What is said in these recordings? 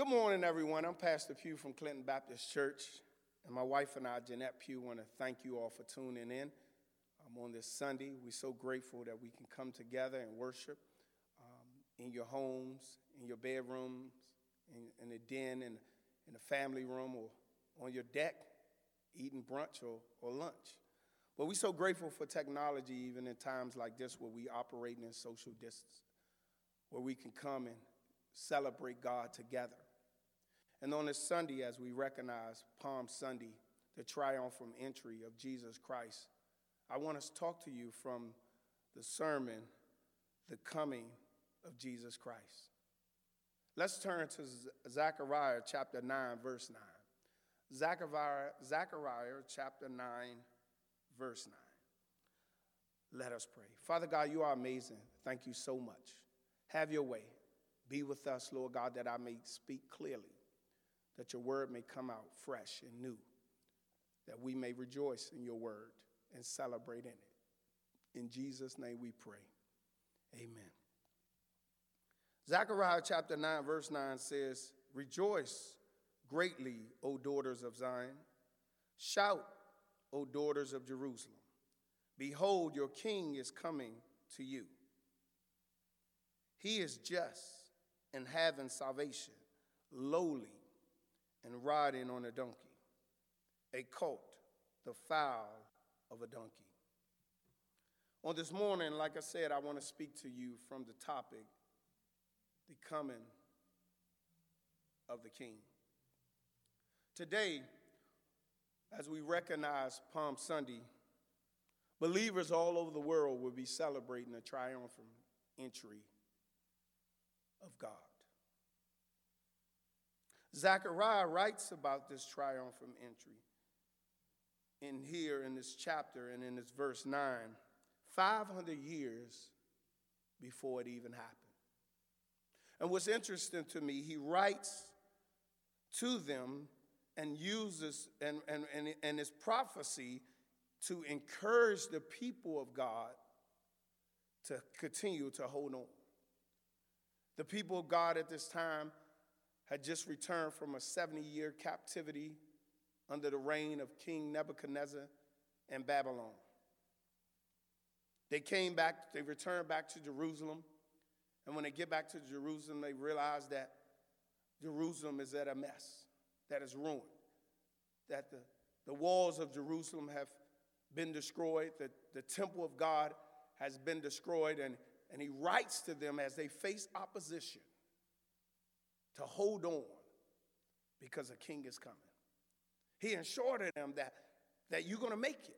Good morning, everyone. I'm Pastor Pugh from Clinton Baptist Church, and my wife and I, Jeanette Pugh, want to thank you all for tuning in. Um, on this Sunday, we're so grateful that we can come together and worship um, in your homes, in your bedrooms, in, in the den, in, in the family room, or on your deck, eating brunch or, or lunch. But we're so grateful for technology, even in times like this where we operate in social distance, where we can come and celebrate God together. And on this Sunday, as we recognize Palm Sunday, the triumphal entry of Jesus Christ, I want to talk to you from the sermon, The Coming of Jesus Christ. Let's turn to Zechariah chapter 9, verse 9. Zechariah, Zechariah chapter 9, verse 9. Let us pray. Father God, you are amazing. Thank you so much. Have your way. Be with us, Lord God, that I may speak clearly, that your word may come out fresh and new, that we may rejoice in your word and celebrate in it. In Jesus' name we pray. Amen. Zechariah chapter 9, verse 9 says, Rejoice greatly, O daughters of Zion. Shout, O daughters of Jerusalem. Behold, your king is coming to you. He is just and having salvation, lowly and riding on a donkey, a colt, the foal of a donkey. On this morning, like I said, I want to speak to you from the topic, the coming of the king. Today, as we recognize Palm Sunday, believers all over the world will be celebrating the triumphant entry of God. Zechariah writes about this triumphant entry in here in this chapter and in this verse 9, 500 years before it even happened. And what's interesting to me, he writes to them and uses and, and, and, and his prophecy to encourage the people of God to continue to hold on. The people of God at this time had just returned from a 70 year captivity under the reign of King Nebuchadnezzar and Babylon. They came back, they returned back to Jerusalem, and when they get back to Jerusalem, they realize that Jerusalem is at a mess, that is ruined, that the, the walls of Jerusalem have been destroyed, that the temple of God has been destroyed, and, and he writes to them as they face opposition to hold on because a king is coming. He assured them that, that you're going to make it,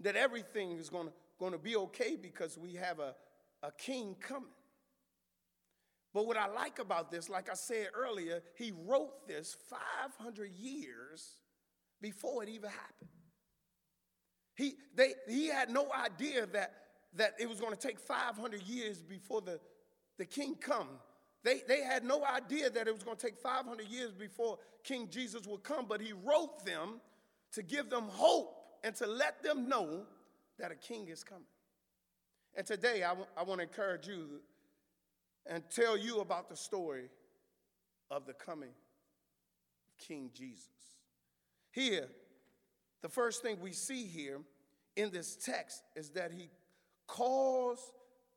that everything is going to, going to be okay because we have a, a king coming. But what I like about this, like I said earlier, he wrote this 500 years before it even happened. He, they, he had no idea that, that it was going to take 500 years before the, the king come they, they had no idea that it was going to take 500 years before King Jesus would come, but he wrote them to give them hope and to let them know that a king is coming. And today, I, w- I want to encourage you and tell you about the story of the coming of King Jesus. Here, the first thing we see here in this text is that he calls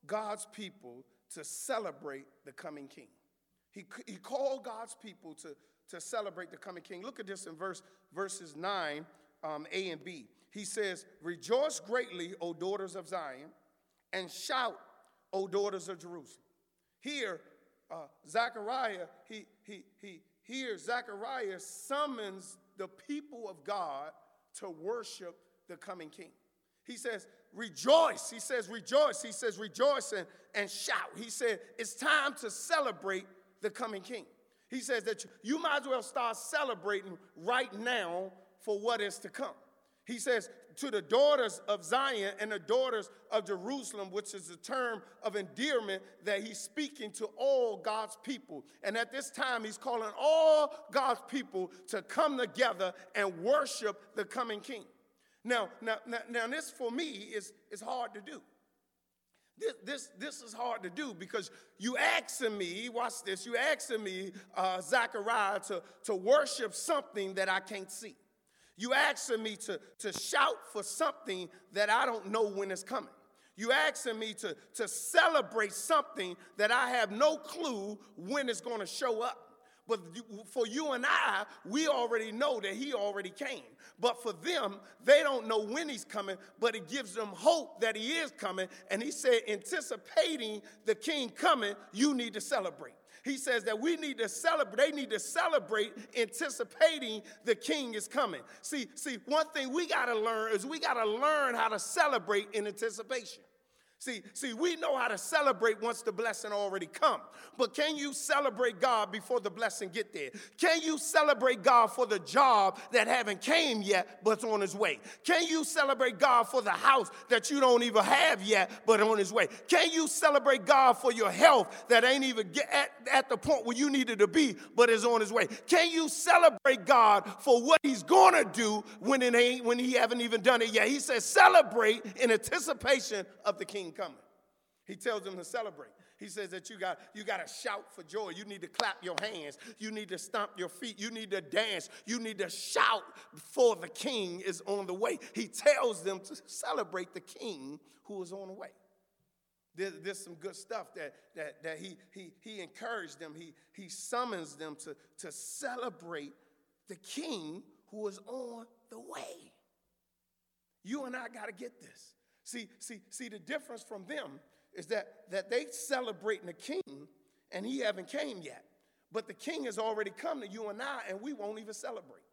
God's people to celebrate the coming king. He, he called God's people to, to celebrate the coming king. Look at this in verse, verses 9, um, A and B. He says, Rejoice greatly, O daughters of Zion, and shout, O daughters of Jerusalem. Here, uh, Zechariah, he, he, he, here, Zechariah summons the people of God to worship the coming king. He says, rejoice. He says, rejoice. He says, rejoice and, and shout. He said, it's time to celebrate the coming king. He says that you might as well start celebrating right now for what is to come. He says, to the daughters of Zion and the daughters of Jerusalem, which is a term of endearment that he's speaking to all God's people. And at this time, he's calling all God's people to come together and worship the coming king. Now, now, now, now this for me is, is hard to do. This, this, this is hard to do because you asking me, watch this, you asking me, uh, Zechariah, to, to worship something that I can't see. You asking me to, to shout for something that I don't know when it's coming. You asking me to, to celebrate something that I have no clue when it's going to show up. But for you and I, we already know that he already came. But for them, they don't know when he's coming, but it gives them hope that he is coming. And he said, anticipating the king coming, you need to celebrate. He says that we need to celebrate, they need to celebrate anticipating the king is coming. See, see, one thing we gotta learn is we gotta learn how to celebrate in anticipation. See, see, we know how to celebrate once the blessing already come. But can you celebrate God before the blessing get there? Can you celebrate God for the job that haven't came yet but's on his way? Can you celebrate God for the house that you don't even have yet but on his way? Can you celebrate God for your health that ain't even get at, at the point where you needed to be but is on his way? Can you celebrate God for what he's gonna do when it ain't when he haven't even done it yet? He says celebrate in anticipation of the king coming. He tells them to celebrate. He says that you got you got to shout for joy. You need to clap your hands. You need to stomp your feet. You need to dance. You need to shout for the king is on the way. He tells them to celebrate the king who is on the way. There, there's some good stuff that, that, that he, he, he encouraged them. He, he summons them to, to celebrate the king who is on the way. You and I got to get this. See, see, see, the difference from them is that, that they celebrating the king and he haven't came yet. But the king has already come to you and I, and we won't even celebrate.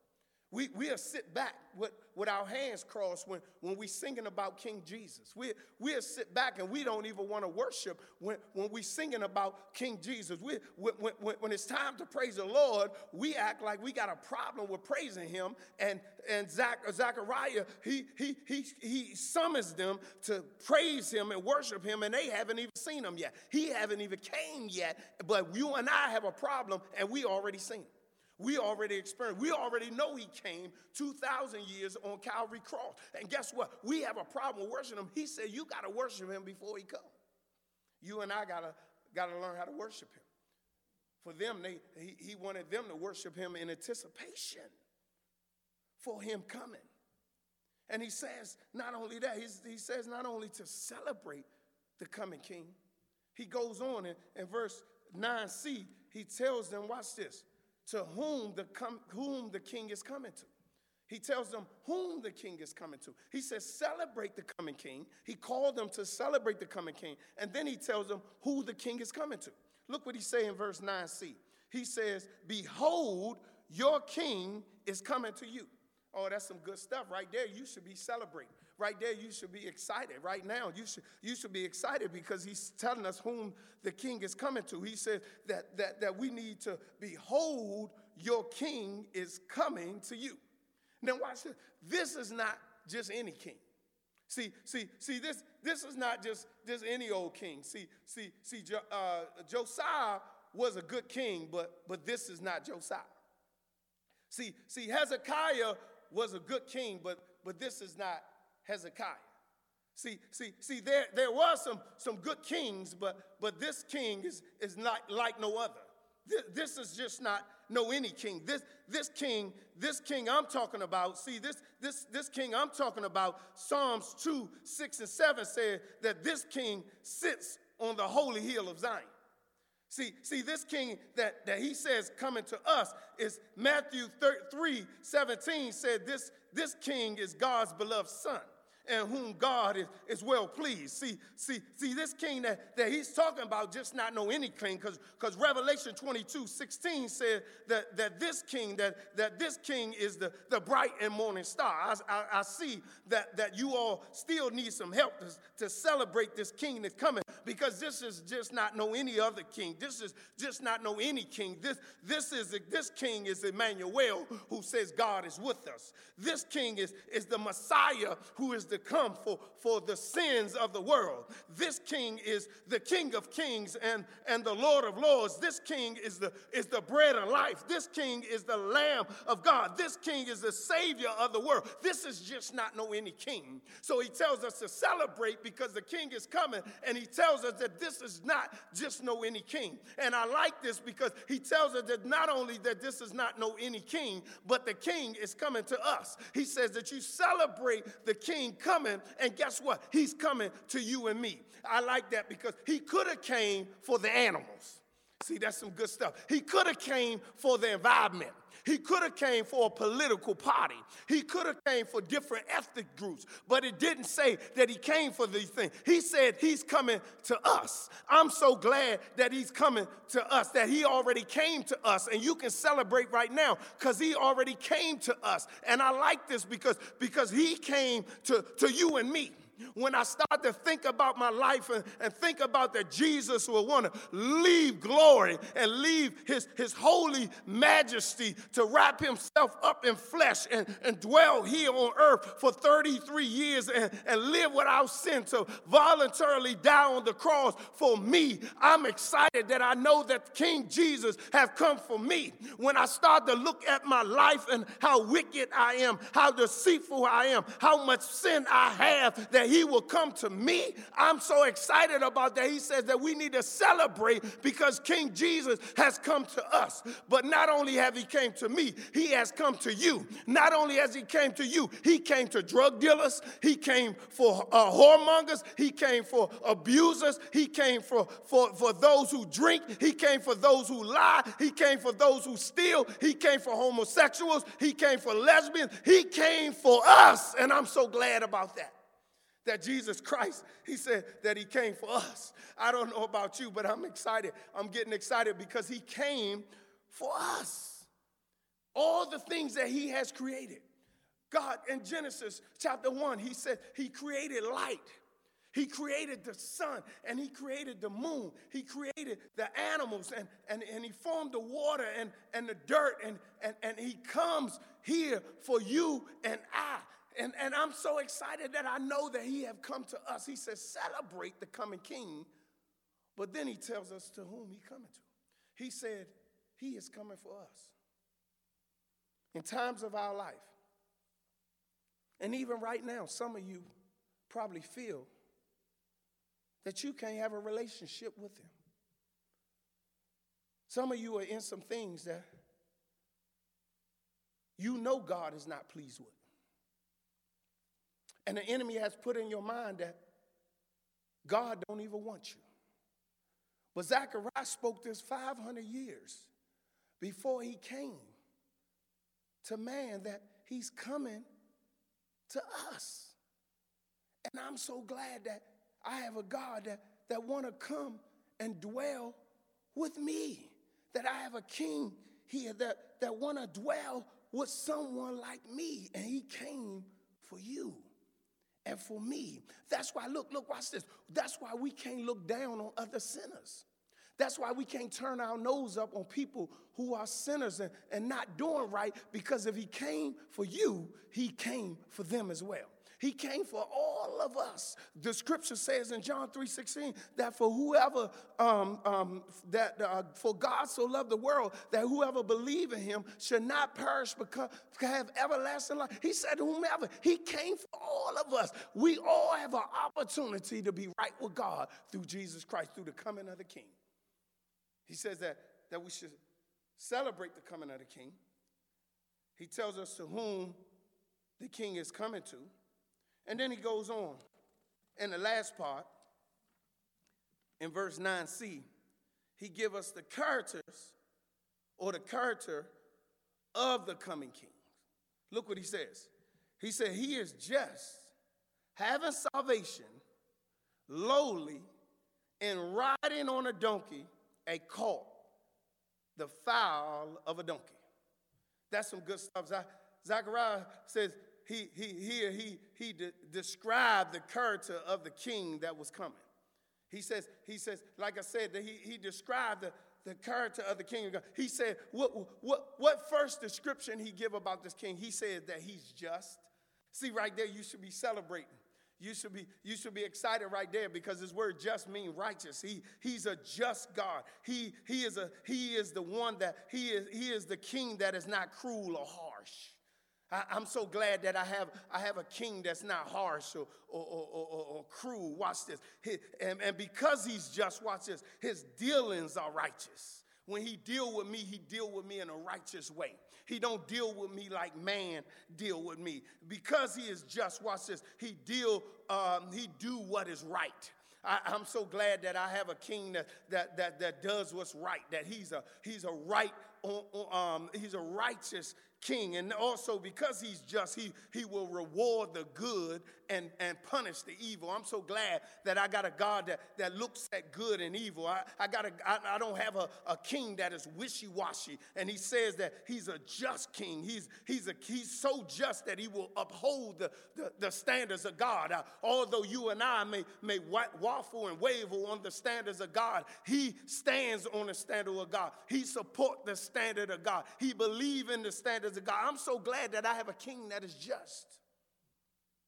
We, we'll sit back with, with our hands crossed when, when we're singing about King Jesus. We, we'll sit back and we don't even want to worship when, when we're singing about King Jesus. We, when, when, when it's time to praise the Lord, we act like we got a problem with praising him. And, and Zach, Zechariah, he, he, he, he summons them to praise him and worship him, and they haven't even seen him yet. He haven't even came yet, but you and I have a problem, and we already seen him. We already experienced, we already know he came 2,000 years on Calvary cross. And guess what? We have a problem worshiping him. He said, You got to worship him before he comes. You and I got to got to learn how to worship him. For them, they, he, he wanted them to worship him in anticipation for him coming. And he says, not only that, he says not only to celebrate the coming king, he goes on in, in verse 9c, he tells them, watch this, to whom the, com- whom the king is coming to. He tells them whom the king is coming to. He says, celebrate the coming king. He called them to celebrate the coming king. And then he tells them who the king is coming to. Look what he say in verse 9c. He says, Behold, your king is coming to you. Oh, that's some good stuff right there. You should be celebrating. Right there, you should be excited. Right now, you should, you should be excited because he's telling us whom the king is coming to. He says that, that, that we need to behold, your king is coming to you. Now, watch this. This is not just any king. See, see, see, this, this is not just, just any old king. See, see, see, uh, Josiah was a good king, but, but this is not Josiah. See, see, Hezekiah was a good king, but, but this is not Hezekiah. See, see, see, there, there was some, some good kings, but, but this king is, is not like no other. This, this is just not no any king. This, this king, this king I'm talking about, see, this, this, this king I'm talking about, Psalms 2, 6, and 7 said that this king sits on the holy hill of Zion. See, see, this king that, that he says coming to us is Matthew 3 17 said this, this king is God's beloved son and whom God is, is well pleased. See, see, see, this king that, that he's talking about just not know any king, because Revelation 22, 16 said that, that this king, that, that this king is the, the bright and morning star. I, I, I see that, that you all still need some help to, to celebrate this king that's coming, because this is just not know any other king. This is just not know any king. This, this is this king is Emmanuel who says God is with us. This king is, is the Messiah who is to come for, for the sins of the world. This king is the King of kings and, and the Lord of lords. This king is the, is the bread of life. This king is the Lamb of God. This king is the Savior of the world. This is just not no any king. So he tells us to celebrate because the king is coming, and he tells us that this is not just no any king. And I like this because he tells us that not only that this is not no any king, but the king is coming to us. He says that you celebrate the king coming, and guess what? He's coming to you and me. I like that because he could have came for the animals. See, that's some good stuff. He could have came for the environment. He could have came for a political party. He could have came for different ethnic groups, but it didn't say that he came for these things. He said he's coming to us. I'm so glad that he's coming to us, that he already came to us, and you can celebrate right now because he already came to us. And I like this because, because he came to, to you and me when I start to think about my life and, and think about that Jesus will want to leave glory and leave his, his holy majesty to wrap himself up in flesh and, and dwell here on earth for 33 years and, and live without sin to voluntarily die on the cross for me. I'm excited that I know that King Jesus have come for me. When I start to look at my life and how wicked I am, how deceitful I am, how much sin I have, that he will come to me. I'm so excited about that. He says that we need to celebrate because King Jesus has come to us. But not only have he came to me, he has come to you. Not only has he came to you, he came to drug dealers, he came for uh, whoremongers, he came for abusers, he came for, for, for those who drink, he came for those who lie, he came for those who steal, he came for homosexuals, he came for lesbians, he came for us. And I'm so glad about that that Jesus Christ, he said that he came for us. I don't know about you, but I'm excited. I'm getting excited because he came for us. All the things that he has created. God in Genesis chapter 1, he said he created light. He created the sun and he created the moon. He created the animals and, and, and he formed the water and, and the dirt. And, and, and he comes here for you and I. And, and I'm so excited that I know that he have come to us. He says, celebrate the coming king. But then he tells us to whom he coming to. He said, he is coming for us. In times of our life. And even right now, some of you probably feel that you can't have a relationship with him. Some of you are in some things that you know God is not pleased with. And the enemy has put in your mind that God don't even want you. But Zechariah spoke this 500 years before he came to man that he's coming to us. And I'm so glad that I have a God that, that want to come and dwell with me. That I have a king here that, that want to dwell with someone like me. And he came for you and for me. That's why, look, look, watch this. That's why we can't look down on other sinners. That's why we can't turn our nose up on people who are sinners and, and not doing right because if he came for you, he came for them as well. He came for all of us. The scripture says in John 3:16 that for whoever um, um, that uh, for God so loved the world that whoever believe in him should not perish but have everlasting life. He said to whomever he came for all of us. We all have an opportunity to be right with God through Jesus Christ through the coming of the King. He says that that we should celebrate the coming of the King. He tells us to whom the King is coming to. And then he goes on. In the last part, in verse 9c, he give us the characters or the character of the coming king. Look what he says. He said, He is just, having salvation, lowly, and riding on a donkey, a colt, the fowl of a donkey. That's some good stuff. Zechariah says he, he, here he, he de- described the character of the king that was coming. He says, he says, like I said, that he, he described the, the character of the king of God. He said, what, what, what first description he give about this king? He said that he's just. See, right there, you should be celebrating You should be, you should be excited right there because his word just means righteous. He, he's a just God. He, he, is a, he is the one that, he is, he is the king that is not cruel or harsh. I, am so glad that I have, I have a king that's not harsh or, or, or, or, or cruel. Watch this. He, and, and because he's just, watch this, his dealings are righteous. When he deal with me, he deal with me in a righteous way. He don't deal with me like man deal with me. Because he is just, watch this, he deal, um, he do what is right. I, am so glad that I have a king that, that, that, that does what's right, that he's a, he's a right, um, he's a righteous king. And also because he's just, he, he will reward the good and, and punish the evil. I'm so glad that I got a God that, that looks at good and evil. I, I, got a, I, I don't have a, a king that is wishy-washy. And he says that he's a just king. He's, he's, a, he's so just that he will uphold the, the, the standards of God. Uh, although you and I may, may waffle and waver on the standards of God, he stands on the standard of God. He support the standard of God. He believe in the standards of God. I'm so glad that I have a king that is just.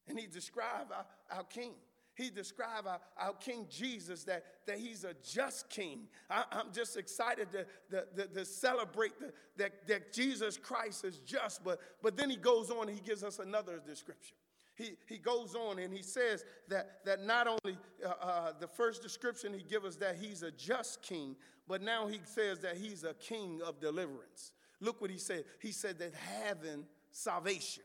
And he described our, our king. He described our, our, King Jesus, that, that he's a just king. I, am just excited to, to, to, to celebrate the, that, that Jesus Christ is just. But, but then he goes on and he gives us another description. He, he goes on and he says that, that not only uh, uh, the first description he gives us that he's a just king, but now he says that he's a king of deliverance. Look what he said. He said that having salvation.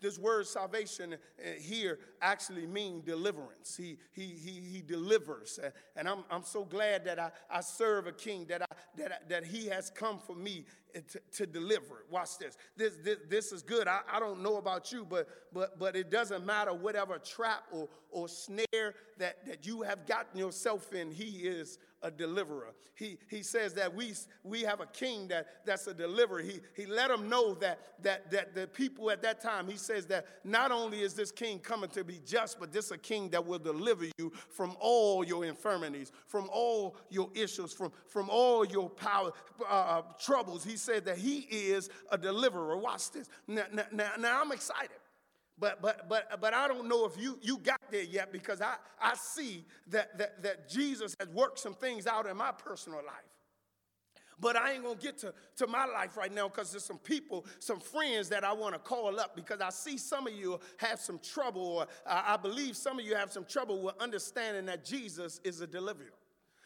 This word salvation uh, here actually means deliverance. He, he, he, he delivers. And I'm, I'm so glad that I, I serve a king, that, I, that, I, that he has come for me uh, to, to deliver. Watch this. This, this, this is good. I, I don't know about you, but, but, but it doesn't matter whatever trap or, or snare that, that you have gotten yourself in, he is a deliverer. He, he says that we, we have a king that, that's a deliverer. He, he let them know that, that, that the people at that time, he says that not only is this king coming to be just, but this is a king that will deliver you from all your infirmities, from all your issues, from, from all your power, uh, troubles. He said that he is a deliverer. Watch this. Now, now, now I'm excited. But, but, but, but I don't know if you, you got there yet because I, I see that, that, that Jesus has worked some things out in my personal life. But I ain't gonna get to, to my life right now because there's some people, some friends that I wanna call up because I see some of you have some trouble, or I believe some of you have some trouble with understanding that Jesus is a deliverer.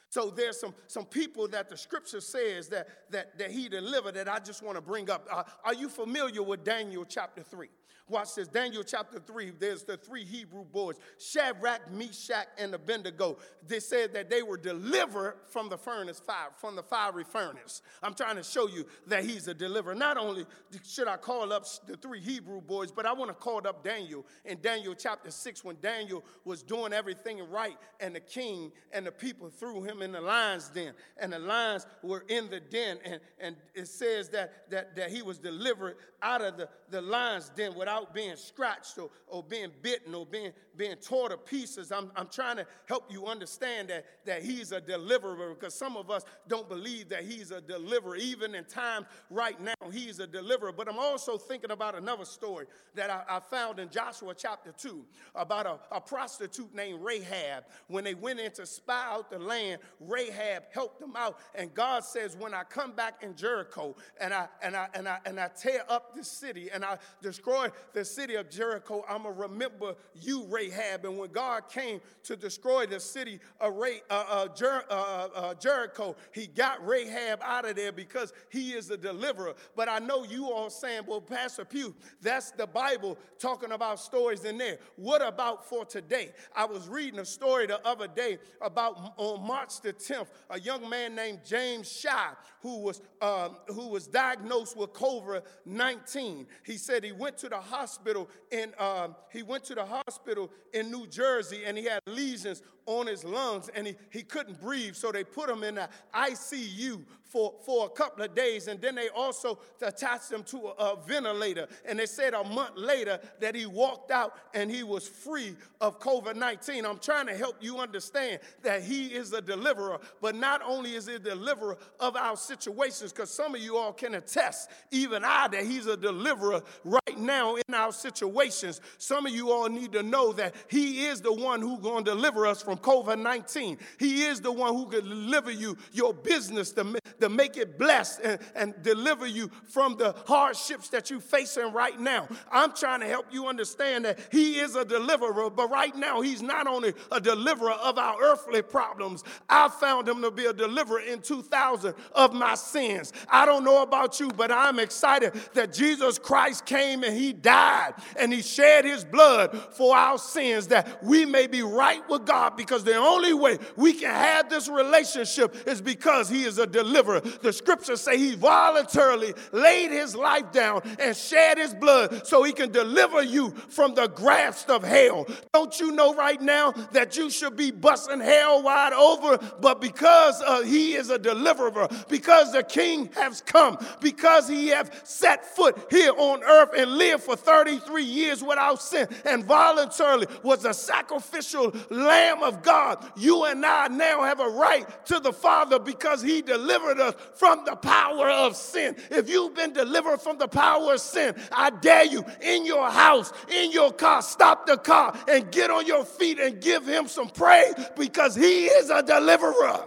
So there's some, some people that the scripture says that, that, that he delivered that I just wanna bring up. Uh, are you familiar with Daniel chapter 3? Watch this. Daniel chapter 3, there's the three Hebrew boys, Shadrach, Meshach, and Abednego. They said that they were delivered from the furnace fire, from the fiery furnace. I'm trying to show you that he's a deliverer. Not only should I call up the three Hebrew boys, but I want to call up Daniel in Daniel chapter 6 when Daniel was doing everything right and the king and the people threw him in the lion's den. And the lions were in the den. And, and it says that, that, that he was delivered out of the, the lion's den without being scratched or, or being bitten or being, being torn to pieces. I'm, I'm trying to help you understand that, that he's a deliverer because some of us don't believe that he's a deliverer. Even in times right now, he's a deliverer. But I'm also thinking about another story that I, I found in Joshua chapter 2 about a, a prostitute named Rahab. When they went in to spy out the land, Rahab helped them out. And God says, when I come back in Jericho and I, and I, and I, and I tear up the city and I destroy the city of Jericho, I'm to remember you, Rahab. And when God came to destroy the city of Ray, uh, uh, Jer- uh, uh, Jericho, he got Rahab out of there because he is a deliverer. I know you all saying, well, Pastor Pugh, that's the Bible talking about stories in there. What about for today? I was reading a story the other day about on March the 10th, a young man named James Shy who was, um, who was diagnosed with COVID 19. He said he went to the hospital in, um, he went to the hospital in New Jersey and he had lesions on his lungs and he, he couldn't breathe. So they put him in the ICU for, for a couple of days, and then they also attached him to a, a ventilator. And they said a month later that he walked out and he was free of COVID 19. I'm trying to help you understand that he is a deliverer, but not only is he a deliverer of our situations, because some of you all can attest, even I, that he's a deliverer right now in our situations. Some of you all need to know that he is the one who's going to deliver us from COVID 19. He is the one who can deliver you your business to, to make it blessed and, and deliver you from the hardships that you're facing right now. I'm trying to help you understand that He is a deliverer, but right now He's not only a deliverer of our earthly problems, I found Him to be a deliverer in 2000 of my sins. I don't know about you, but I'm excited that Jesus Christ came and He died and He shed His blood for our sins that we may be right with God because the only way we can have this relationship is because He is a deliverer. The scriptures say He voluntarily laid His life down and shed His blood so He can deliver you from the grasp of hell. Don't you know right now that you should be busting hell wide over, but because uh, He is a deliverer, because the King has come, because He has set foot here on earth and lived for 33 years without sin and voluntarily was a sacrificial Lamb of God, you and I now have a right to the Father because He delivered us from the power of sin. If you've been delivered from the power of sin, I dare you in your house, in your car, stop the car and get on your feet and give Him some praise because He is a deliverer.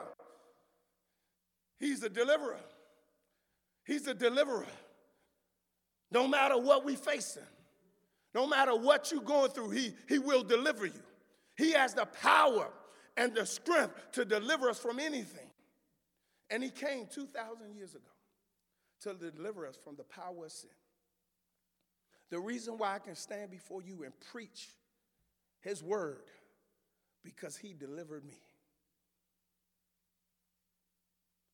He's a deliverer. He's a deliverer. No matter what we're facing, no matter what you're going through, he, he will deliver you. He has the power and the strength to deliver us from anything. And He came 2,000 years ago to deliver us from the power of sin. The reason why I can stand before you and preach His word, because He delivered me.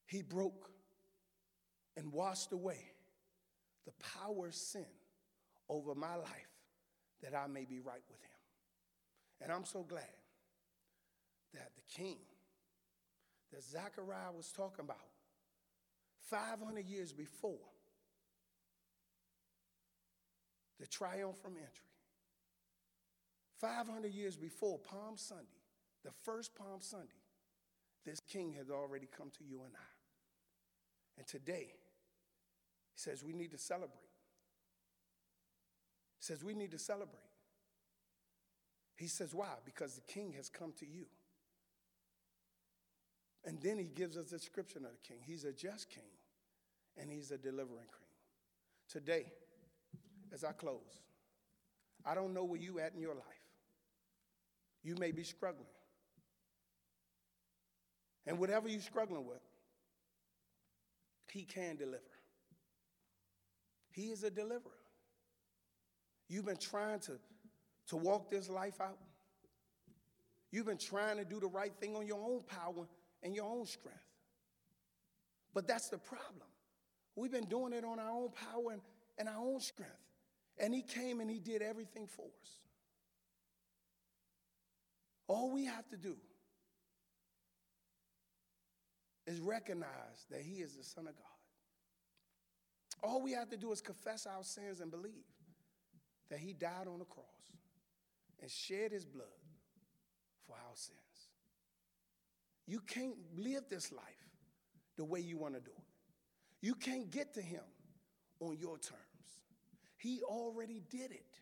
He broke and washed away the power of sin over my life that I may be right with Him. And I'm so glad that the king that Zechariah was talking about 500 years before the triumphant entry, 500 years before Palm Sunday, the first Palm Sunday, this king has already come to you and I. And today, he says we need to celebrate. He says we need to celebrate. He says, Why? Because the king has come to you. And then he gives us the description of the king. He's a just king and he's a delivering king. Today, as I close, I don't know where you at in your life. You may be struggling. And whatever you're struggling with, he can deliver. He is a deliverer. You've been trying to to walk this life out. You've been trying to do the right thing on your own power and your own strength. But that's the problem. We've been doing it on our own power and, and our own strength. And He came and He did everything for us. All we have to do is recognize that He is the Son of God. All we have to do is confess our sins and believe that He died on the cross and shed his blood for our sins. You can't live this life the way you want to do it. You can't get to him on your terms. He already did it.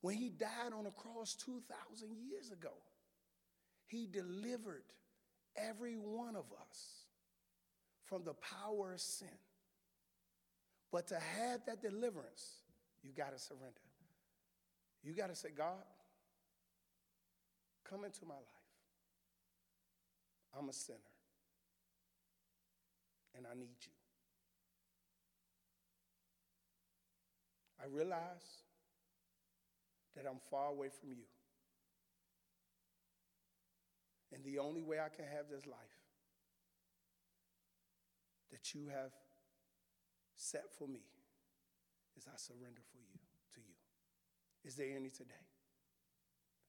When he died on a cross 2,000 years ago, he delivered every one of us from the power of sin. But to have that deliverance, you got to surrender. You got to say, God, Come into my life. I'm a sinner. And I need you. I realize that I'm far away from you. And the only way I can have this life that you have set for me is I surrender for you to you. Is there any today?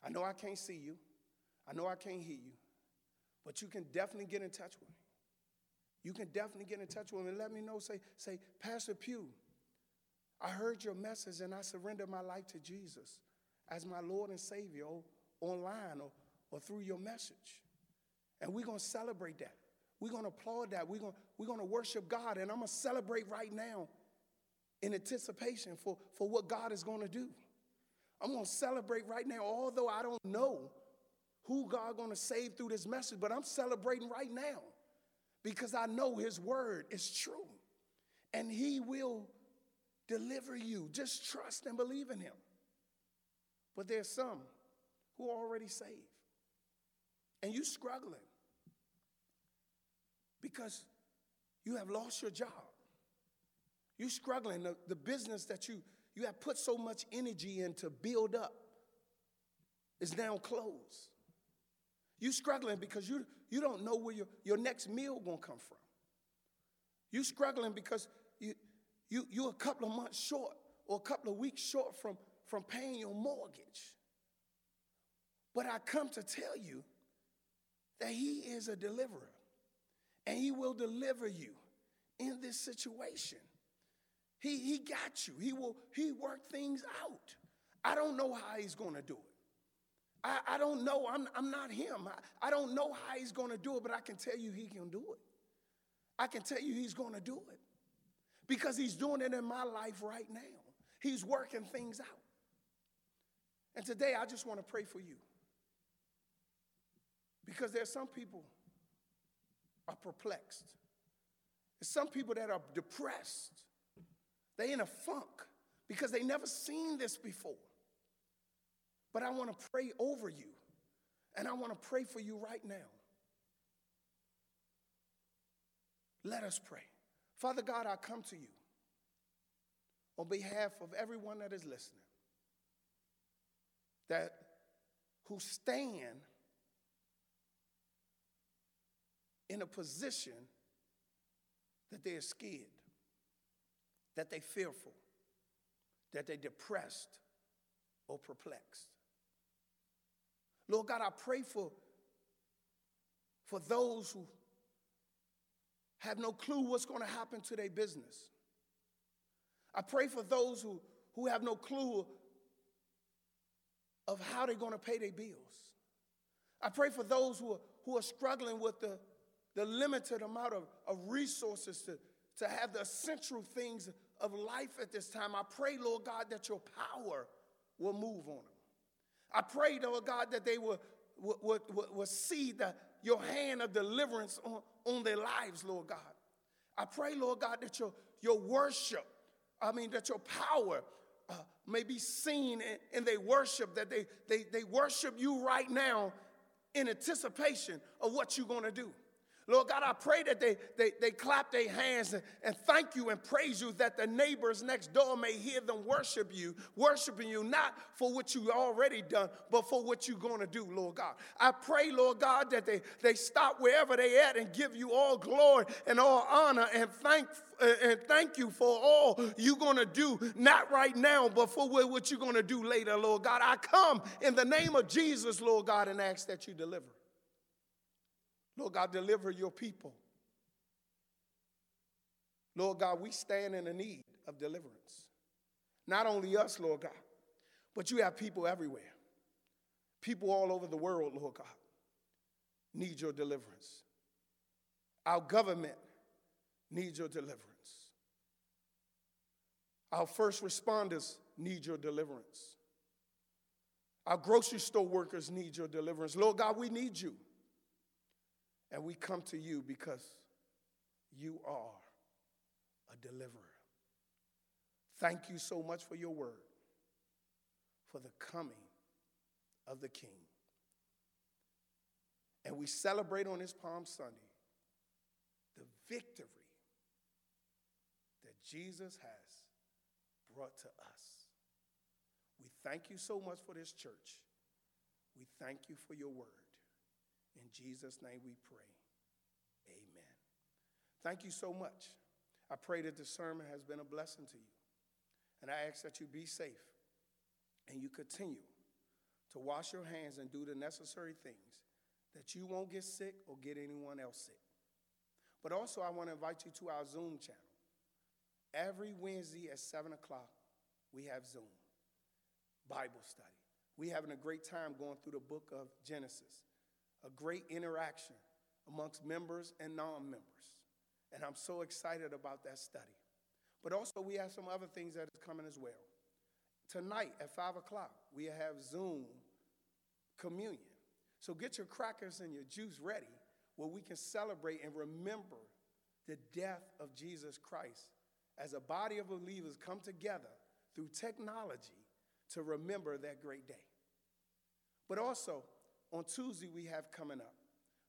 I know I can't see you. I know I can't hear you, but you can definitely get in touch with me. you can definitely get in touch with me and let me know. Say, say, Pastor Pugh, I heard your message and I surrendered my life to Jesus as my Lord and Savior online or, or through your message. And we're going to celebrate that. We're going to applaud that. We're going, we're to worship God. And I'm going to celebrate right now in anticipation for, for what God is going to do. I'm going to celebrate right now, although I don't know who God going to save through this message, but I'm celebrating right now because I know his word is true and he will deliver you. Just trust and believe in him. But there's some who are already saved and you're struggling because you have lost your job. You're struggling. The, the business that you, you have put so much energy in to build up is now closed. You're struggling because you, you don't know where your, your next meal gonna come from. You're struggling because you, you, you're a couple of months short or a couple of weeks short from, from paying your mortgage. But I come to tell you that He is a deliverer and He will deliver you in this situation. He, he got you. He will he work things out. I don't know how he's to do it. I, I don't know. I'm, I'm not him. I, I don't know how he's to do it, but I can tell you he can do it. I can tell you he's to do it because he's doing it in my life right now. He's working things out. And today I just want to pray for you because there's some people are perplexed. There's some people that are depressed. They in a funk because they never seen this before. But I want to pray over you. And I want to pray for you right now. Let us pray. Father God, I come to you on behalf of everyone that is listening that who stand in a position that they are scared, that they fearful, that they depressed or perplexed. Lord God, I pray for, for those who have no clue what's going to happen to their business. I pray for those who, who have no clue of how they're going to pay their bills. I pray for those who are, who are struggling with the, the limited amount of, of resources to, to have the essential things of life at this time. I pray, Lord God, that your power will move on them. I pray, Lord God, that they will, will, will, will see the, your hand of deliverance on, on their lives, Lord God. I pray, Lord God, that your, your worship, I mean, that your power uh, may be seen in, in their worship, that they, they, they worship you right now in anticipation of what you're going to do. Lord God, I pray that they, they, they clap their hands and, and thank you and praise you that the neighbors next door may hear them worship you, worshiping you not for what you already done, but for what you're going to do, Lord God. I pray, Lord God, that they, they stop wherever they at and give you all glory and all honor and thank and thank you for all you're going to do, not right now, but for what you're going to do later, Lord God. I come in the name of Jesus, Lord God, and ask that you deliver. Lord God, deliver your people. Lord God, we stand in the need of deliverance. Not only us, Lord God, but you have people everywhere. People all over the world, Lord God, need your deliverance. Our government needs your deliverance. Our first responders need your deliverance. Our grocery store workers need your deliverance. Lord God, we need you. And we come to you because you are a deliverer. Thank you so much for your word, for the coming of the King. And we celebrate on this Palm Sunday the victory that Jesus has brought to us. We thank you so much for this church. We thank you for your word. In Jesus' name we pray. Amen. Thank you so much. I pray that the sermon has been a blessing to you. And I ask that you be safe and you continue to wash your hands and do the necessary things that you won't get sick or get anyone else sick. But also, I want to invite you to our Zoom channel. Every Wednesday at 7 o'clock, we have Zoom, Bible study. We're having a great time going through the book of Genesis, a great interaction amongst members and non members. And I'm so excited about that study. But also, we have some other things that is coming as well. Tonight at 5 o'clock, we have Zoom communion. So get your crackers and your juice ready where we can celebrate and remember the death of Jesus Christ as a body of believers come together through technology to remember that great day. But also, on Tuesday, we have coming up,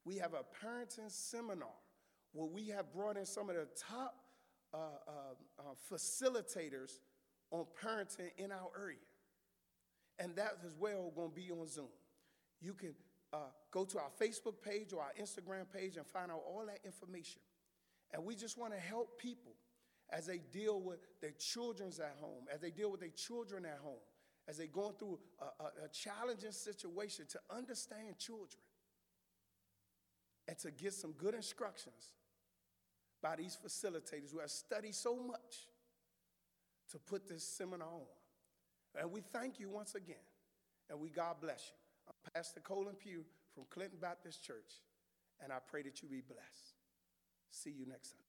we have a parenting seminar where we have brought in some of the top uh, uh, uh, facilitators on parenting in our area. And that as well going to be on Zoom. You can uh, go to our Facebook page or our Instagram page and find out all that information. And we just want to help people as they deal with their children's at home, as they deal with their children at home, as they're going through a, a, a challenging situation to understand children and to get some good instructions by these facilitators who have studied so much to put this seminar on. And we thank you once again, and we God bless you. I'm Pastor Colin Pugh from Clinton Baptist Church, and I pray that you be blessed. See you next Sunday.